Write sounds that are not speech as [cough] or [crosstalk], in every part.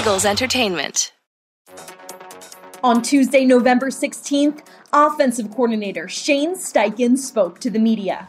Eagles Entertainment. On Tuesday, November 16th, offensive coordinator Shane Steichen spoke to the media.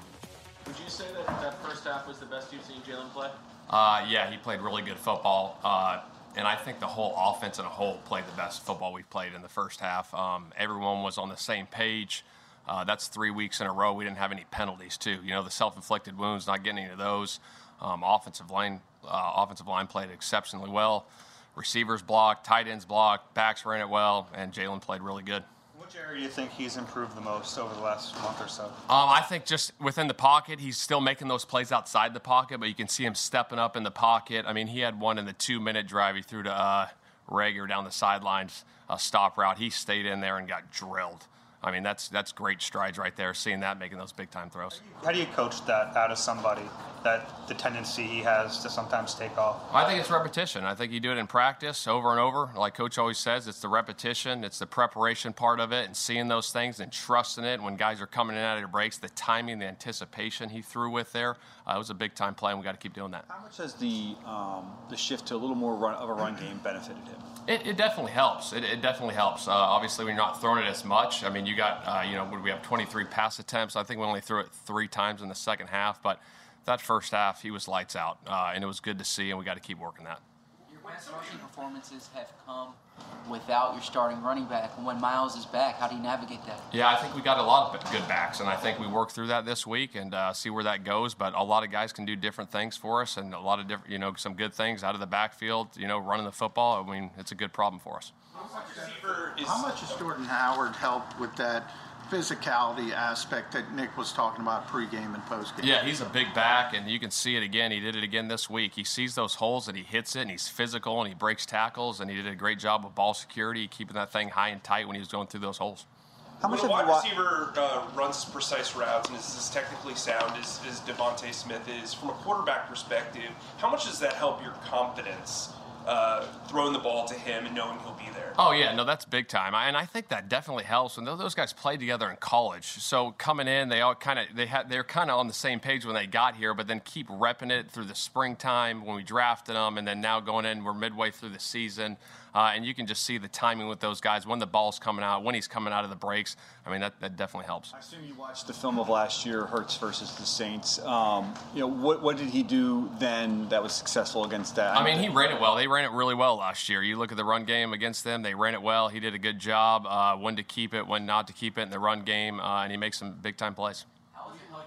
Would you say that that first half was the best you've seen Jalen play? Uh, yeah, he played really good football. Uh, and I think the whole offense in a whole played the best football we've played in the first half. Um, everyone was on the same page. Uh, that's three weeks in a row. We didn't have any penalties too. You know, the self-inflicted wounds, not getting any of those. Um, offensive line, uh, offensive line played exceptionally well. Receivers blocked, tight ends blocked, backs ran it well, and Jalen played really good. Which area do you think he's improved the most over the last month or so? Um, I think just within the pocket, he's still making those plays outside the pocket, but you can see him stepping up in the pocket. I mean, he had one in the two-minute drive. He threw to uh, Reagor down the sidelines, a stop route. He stayed in there and got drilled. I mean, that's that's great strides right there. Seeing that, making those big time throws. How do you coach that out of somebody? That the tendency he has to sometimes take off. I think it's repetition. I think you do it in practice over and over. Like Coach always says, it's the repetition, it's the preparation part of it, and seeing those things and trusting it. When guys are coming in out of their breaks, the timing, the anticipation he threw with there, uh, it was a big time play, and we got to keep doing that. How much has the um, the shift to a little more run, of a run game benefited him? It, it definitely helps. It, it definitely helps. Uh, obviously, when you're not throwing it as much, I mean, you got, uh, you know, we have 23 pass attempts. I think we only threw it three times in the second half, but that first half, he was lights out, uh, and it was good to see, and we got to keep working that. Your rushing performances have come without your starting running back. And when Miles is back, how do you navigate that? Yeah, I think we got a lot of good backs, and I think we work through that this week and uh, see where that goes. But a lot of guys can do different things for us, and a lot of different, you know, some good things out of the backfield. You know, running the football. I mean, it's a good problem for us. How much has Jordan Howard helped with that physicality aspect that Nick was talking about pregame and postgame? Yeah, he's a big back, and you can see it again. He did it again this week. He sees those holes and he hits it, and he's physical and he breaks tackles, and he did a great job of ball security, keeping that thing high and tight when he was going through those holes. How much when a wide wa- receiver uh, runs precise routes and is as technically sound as, as DeVonta Smith is, from a quarterback perspective, how much does that help your confidence uh, throwing the ball to him and knowing he'll be there? Oh yeah, no, that's big time, I- and I think that definitely helps. And those guys played together in college, so coming in, they all kind of they had they're kind of on the same page when they got here, but then keep repping it through the springtime when we drafted them, and then now going in, we're midway through the season, uh, and you can just see the timing with those guys when the ball's coming out, when he's coming out of the breaks. I mean, that, that definitely helps. I assume you watched the film of last year, Hurts versus the Saints. Um, you know, what what did he do then that was successful against that? I mean, he ran it well. They ran it really well last year. You look at the run game against them; they ran it well. He did a good job uh, when to keep it, when not to keep it in the run game, uh, and he makes some big time plays.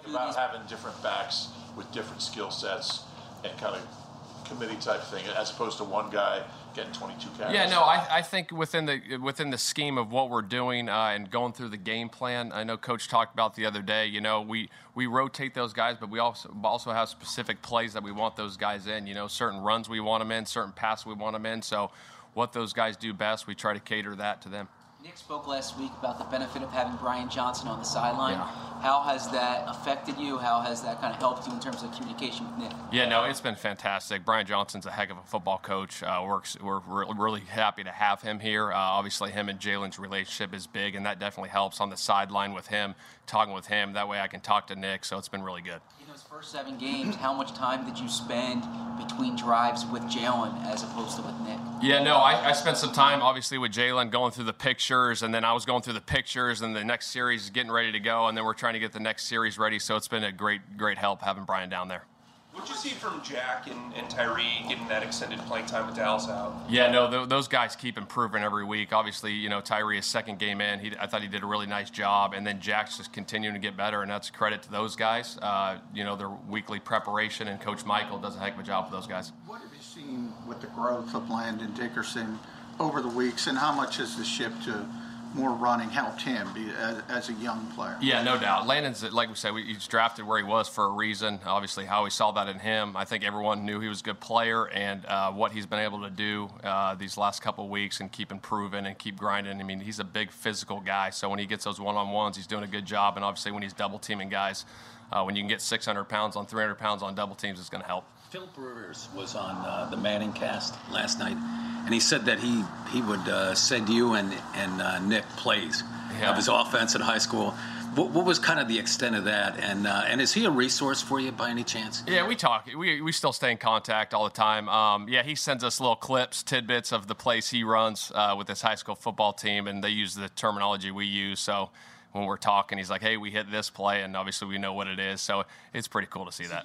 about having different backs with different skill sets and kind of committee type thing, as opposed to one guy getting 22 carries. Yeah, no, I, I think within the within the scheme of what we're doing uh, and going through the game plan, I know Coach talked about the other day. You know, we we rotate those guys, but we also also have specific plays that we want those guys in. You know, certain runs we want them in, certain passes we want them in. So, what those guys do best, we try to cater that to them. Nick spoke last week about the benefit of having Brian Johnson on the sideline. Yeah. How has that affected you? How has that kind of helped you in terms of communication with Nick? Yeah, no, it's been fantastic. Brian Johnson's a heck of a football coach. Uh, works, we're, we're really happy to have him here. Uh, obviously, him and Jalen's relationship is big, and that definitely helps on the sideline with him, talking with him. That way I can talk to Nick, so it's been really good. In those first seven games, how much time did you spend between drives with Jalen as opposed to with Nick? Yeah, no, I, I spent some time obviously with Jalen going through the pictures, and then I was going through the pictures, and the next series is getting ready to go, and then we're trying to get the next series ready. So it's been a great, great help having Brian down there. What'd you see from Jack and, and Tyree getting that extended playing time with Dallas out? Yeah, no, th- those guys keep improving every week. Obviously, you know, Tyree is second game in. He, I thought he did a really nice job, and then Jack's just continuing to get better, and that's credit to those guys. Uh, you know, their weekly preparation, and Coach Michael does a heck of a job for those guys. What have you seen with the growth of Landon Dickerson over the weeks, and how much has the shift to more running helped him be, as, as a young player? Yeah, no doubt. Landon's, like we said, we, he's drafted where he was for a reason. Obviously, how we saw that in him. I think everyone knew he was a good player, and uh, what he's been able to do uh, these last couple weeks and keep improving and keep grinding. I mean, he's a big physical guy, so when he gets those one on ones, he's doing a good job. And obviously, when he's double teaming guys, uh, when you can get 600 pounds on 300 pounds on double teams, it's going to help. Philip Rivers was on uh, the Manning cast last night, and he said that he he would uh, send you and and uh, Nick plays Yeah. of his offense in high school. what, what, was kind of the extent of that? And uh, and is he a resource for you by any chance? Yeah, we talk. We, we still stay in contact all the time. Um, yeah, he sends us little clips, tidbits of the plays he runs uh, with his high school football team, and they use the terminology we use. So when we're talking, he's like, "Hey, we hit this play," and obviously we know what it is. So it's pretty cool to see that.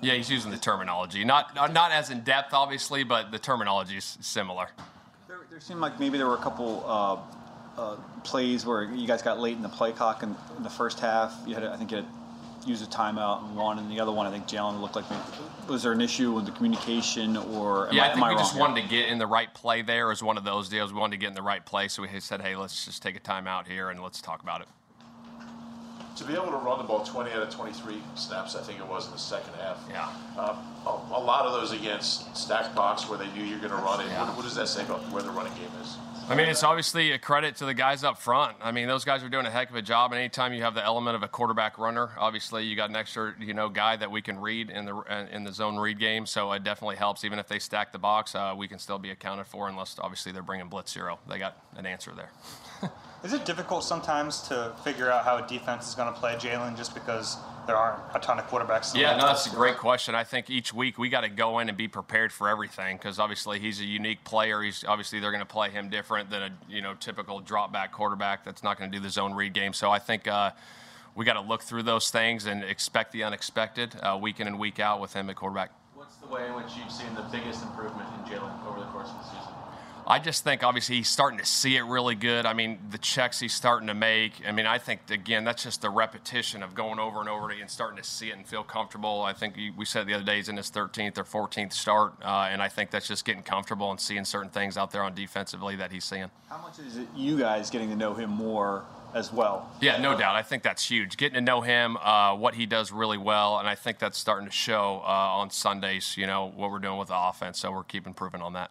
Yeah, he's using the terminology, not not as in depth, obviously, but the terminology is similar. There, there seemed like maybe there were a couple uh, uh, plays where you guys got late in the play clock in, in the first half. You had, I think, you had used a timeout in one, and the other one, I think Jalen looked like. Maybe, was there an issue with the communication, or yeah, I, I think I we just here? wanted to get in the right play. There was one of those deals. We wanted to get in the right place, so we said, "Hey, let's just take a timeout here and let's talk about it." To be able to run the ball 20 out of 23 snaps, I think it was in the second half. Yeah. Uh, a, a, lot of those against stacked box where they knew you're going to run it. Yeah. What, what does that say about where the running game is? I mean, it's obviously a credit to the guys up front. I mean, those guys are doing a heck of a job. And anytime you have the element of a quarterback runner, obviously you got an extra, you know, guy that we can read in the in the zone read game. So it definitely helps. Even if they stack the box, uh, we can still be accounted for, unless obviously they're bringing blitz zero. They got an answer there. [laughs] is it difficult sometimes to figure out how a defense is going to play Jalen, just because there aren't a ton of quarterbacks. Yeah, no, that's a great question. I think each week we got to go in and be prepared for everything because obviously he's a unique player. He's obviously they're going to play him different than a you know typical drop back quarterback that's not going to do the zone read game. So I think. Uh, we got to look through those things and expect the unexpected uh, week in and week out with him at quarterback. What's the way in which you've seen the biggest improvement in Jalen over the course of the season? I just think obviously he's starting to see it really good. I mean, the checks he's starting to make. I mean, I think again that's just the repetition of going over and over and starting to see it and feel comfortable. I think we said the other day he's in his 13th or 14th start, uh, and I think that's just getting comfortable and seeing certain things out there on defensively that he's seeing. How much is it you guys getting to know him more as well. Yeah, no doubt. I think that's huge. Getting to know him, uh, what he does really well, and I think that's starting to show uh, on Sundays. You know what we're doing with the offense, so we're keeping improving on that.